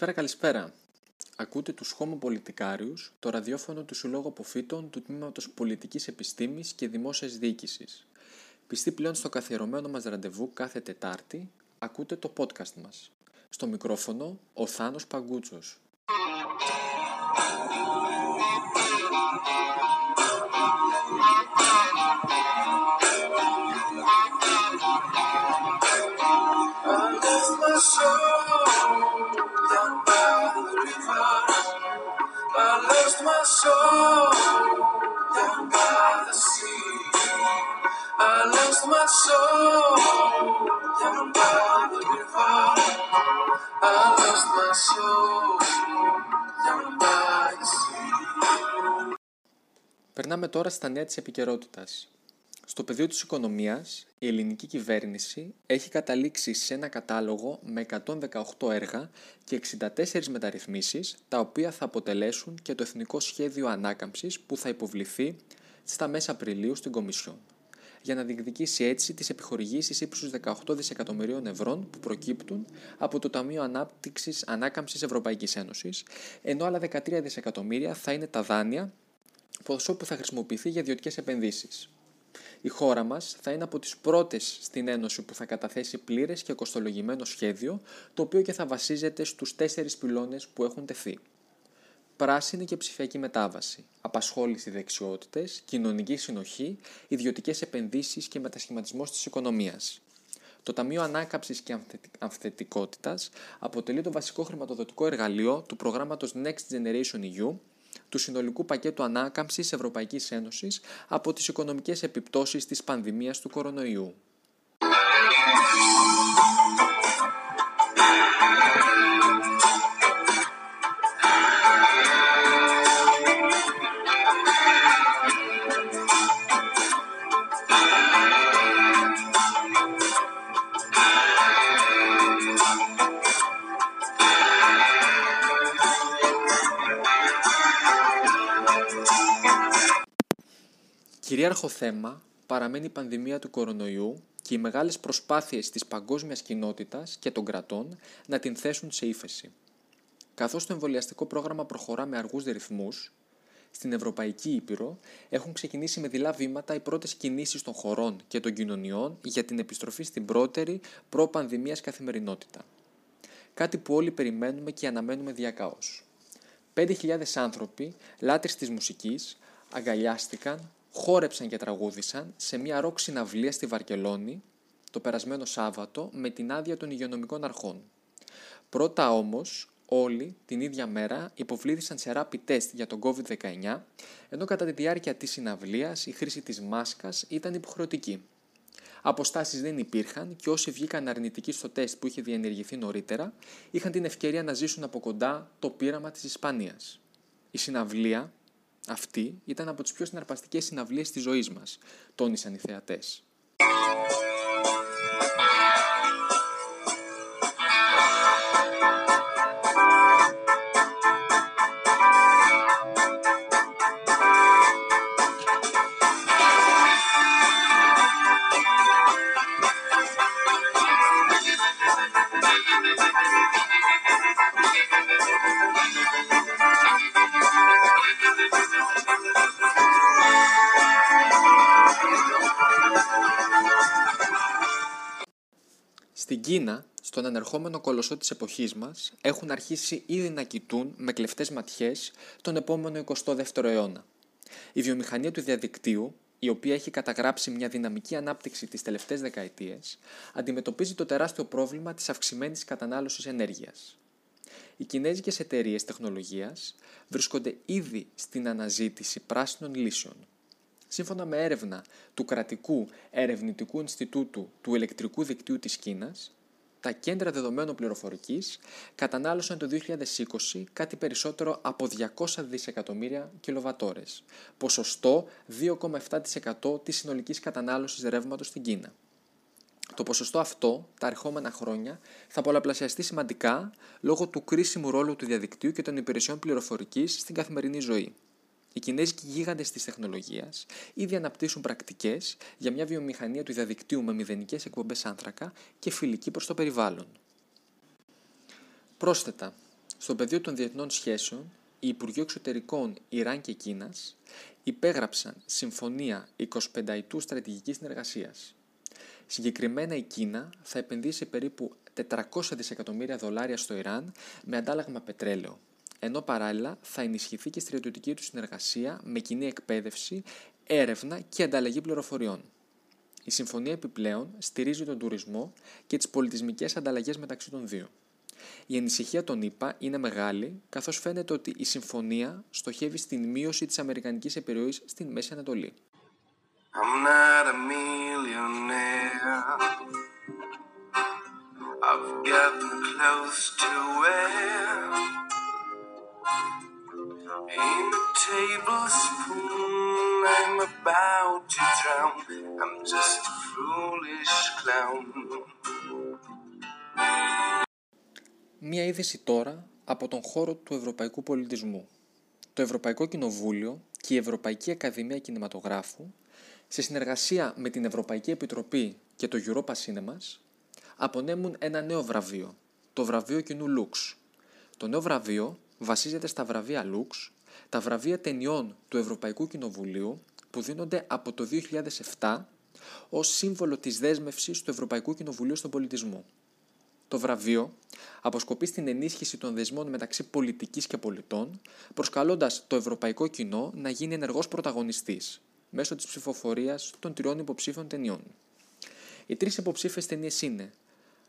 Καλησπέρα, καλησπέρα. Ακούτε τους Homo Πολιτικάριους, το ραδιόφωνο του Συλλόγου Αποφύτων του Τμήματος Πολιτικής Επιστήμης και Δημόσιας Διοίκησης. Πιστή πλέον στο καθιερωμένο μας ραντεβού κάθε Τετάρτη, ακούτε το podcast μας. Στο μικρόφωνο, ο Θάνος Παγκούτσος. Περνάμε τώρα στα νέα της επικαιρότητας. Στο πεδίο της οικονομίας, η ελληνική κυβέρνηση έχει καταλήξει σε ένα κατάλογο με 118 έργα και 64 μεταρρυθμίσεις, τα οποία θα αποτελέσουν και το Εθνικό Σχέδιο Ανάκαμψης που θα υποβληθεί στα μέσα Απριλίου στην Κομισιόν για να διεκδικήσει έτσι τις επιχορηγήσεις ύψους 18 δισεκατομμυρίων ευρώ που προκύπτουν από το Ταμείο Ανάπτυξης Ανάκαμψης Ευρωπαϊκής Ένωσης, ενώ άλλα 13 δισεκατομμύρια θα είναι τα δάνεια, ποσό που θα χρησιμοποιηθεί για ιδιωτικές επενδύσεις. Η χώρα μας θα είναι από τις πρώτες στην Ένωση που θα καταθέσει πλήρες και κοστολογημένο σχέδιο, το οποίο και θα βασίζεται στους τέσσερις πυλώνες που έχουν τεθεί πράσινη και ψηφιακή μετάβαση, απασχόληση δεξιότητες, κοινωνική συνοχή, ιδιωτικές επενδύσεις και μετασχηματισμός της οικονομίας. Το Ταμείο Ανάκαμψης και Αμφθετικότητα αποτελεί το βασικό χρηματοδοτικό εργαλείο του προγράμματος Next Generation EU, του συνολικού πακέτου ανάκαμψης Ευρωπαϊκής Ένωσης από τις οικονομικές επιπτώσεις της πανδημίας του κορονοϊού. Κυρίαρχο θέμα παραμένει η πανδημία του κορονοϊού και οι μεγάλες προσπάθειες της παγκόσμιας κοινότητας και των κρατών να την θέσουν σε ύφεση. Καθώς το εμβολιαστικό πρόγραμμα προχωρά με αργούς ρυθμούς, στην Ευρωπαϊκή Ήπειρο έχουν ξεκινήσει με δειλά βήματα οι πρώτες κινήσεις των χωρών και των κοινωνιών για την επιστροφή στην πρώτερη προ-πανδημίας καθημερινότητα. Κάτι που όλοι περιμένουμε και αναμένουμε διακάως. 5.000 άνθρωποι, λάτρεις της μουσικής, αγκαλιάστηκαν, χόρεψαν και τραγούδισαν σε μια ροκ συναυλία στη Βαρκελόνη το περασμένο Σάββατο με την άδεια των υγειονομικών αρχών. Πρώτα όμως όλοι την ίδια μέρα υποβλήθησαν σε rapid test για τον COVID-19 ενώ κατά τη διάρκεια της συναυλίας η χρήση της μάσκας ήταν υποχρεωτική. Αποστάσεις δεν υπήρχαν και όσοι βγήκαν αρνητικοί στο τεστ που είχε διενεργηθεί νωρίτερα είχαν την ευκαιρία να ζήσουν από κοντά το πείραμα της Ισπανίας. Η συναυλία αυτή ήταν από τις πιο συναρπαστικές συναυλίες της ζωής μας, τόνισαν οι θεατές. Κίνα, στον ανερχόμενο κολοσσό της εποχής μας, έχουν αρχίσει ήδη να κοιτούν με κλεφτές ματιές τον επόμενο 22ο αιώνα. Η βιομηχανία του διαδικτύου, η οποία έχει καταγράψει μια δυναμική ανάπτυξη τις τελευταίες δεκαετίες, αντιμετωπίζει το τεράστιο πρόβλημα της αυξημένης κατανάλωσης ενέργειας. Οι κινέζικες εταιρείες τεχνολογίας βρίσκονται ήδη στην αναζήτηση πράσινων λύσεων, Σύμφωνα με έρευνα του Κρατικού Ερευνητικού Ινστιτούτου του Ηλεκτρικού Δικτύου της Κίνας, τα κέντρα δεδομένων πληροφορικής κατανάλωσαν το 2020 κάτι περισσότερο από 200 δισεκατομμύρια κιλοβατόρες, ποσοστό 2,7% της συνολικής κατανάλωσης ρεύματος στην Κίνα. Το ποσοστό αυτό τα ερχόμενα χρόνια θα πολλαπλασιαστεί σημαντικά λόγω του κρίσιμου ρόλου του διαδικτύου και των υπηρεσιών πληροφορικής στην καθημερινή ζωή. Οι Κινέζικοι γίγαντες της τεχνολογίας ήδη αναπτύσσουν πρακτικές για μια βιομηχανία του διαδικτύου με μηδενικές εκπομπές άνθρακα και φιλική προς το περιβάλλον. Πρόσθετα, στο πεδίο των διεθνών σχέσεων, οι Υπουργοί Εξωτερικών Ιράν και Κίνας υπέγραψαν συμφωνία 25 ετού στρατηγικής συνεργασίας. Συγκεκριμένα η Κίνα θα επενδύσει περίπου 400 δισεκατομμύρια δολάρια στο Ιράν με αντάλλαγμα πετρέλαιο, ενώ παράλληλα θα ενισχυθεί και η στρατιωτική του συνεργασία με κοινή εκπαίδευση, έρευνα και ανταλλαγή πληροφοριών. Η συμφωνία επιπλέον στηρίζει τον τουρισμό και τις πολιτισμικές ανταλλαγές μεταξύ των δύο. Η ανησυχία των ΗΠΑ είναι μεγάλη, καθώς φαίνεται ότι η συμφωνία στοχεύει στην μείωση της αμερικανικής επιρροής στην Μέση Ανατολή. I'm not a millionaire. I've got clothes to wear. In a tablespoon, I'm about to drown. I'm just a foolish clown. Μία είδηση τώρα από τον χώρο του ευρωπαϊκού πολιτισμού. Το Ευρωπαϊκό Κοινοβούλιο και η Ευρωπαϊκή Ακαδημία Κινηματογράφου, σε συνεργασία με την Ευρωπαϊκή Επιτροπή και το Europa Cinemas, απονέμουν ένα νέο βραβείο, το βραβείο κοινού Lux. Το νέο βραβείο βασίζεται στα βραβεία Lux, τα βραβεία ταινιών του Ευρωπαϊκού Κοινοβουλίου που δίνονται από το 2007 ως σύμβολο της δέσμευσης του Ευρωπαϊκού Κοινοβουλίου στον πολιτισμό. Το βραβείο αποσκοπεί στην ενίσχυση των δεσμών μεταξύ πολιτικής και πολιτών, προσκαλώντας το ευρωπαϊκό κοινό να γίνει ενεργός πρωταγωνιστής μέσω της ψηφοφορίας των τριών υποψήφιων ταινιών. Οι τρεις υποψήφιες ταινίες είναι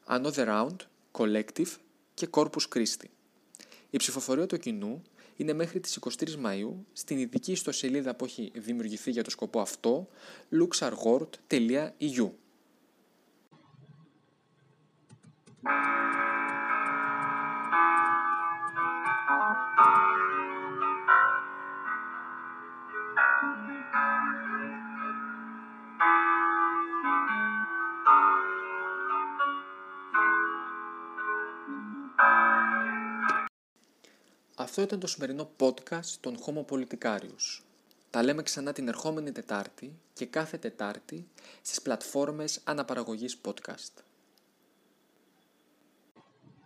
Another Round, Collective και Corpus Christi. Η ψηφοφορία του κοινού είναι μέχρι τις 23 Μαΐου στην ειδική ιστοσελίδα που έχει δημιουργηθεί για το σκοπό αυτό luxargort.eu. Αυτό ήταν το σημερινό podcast των Homo Politicarius. Τα λέμε ξανά την ερχόμενη Τετάρτη και κάθε Τετάρτη στις πλατφόρμες αναπαραγωγής podcast.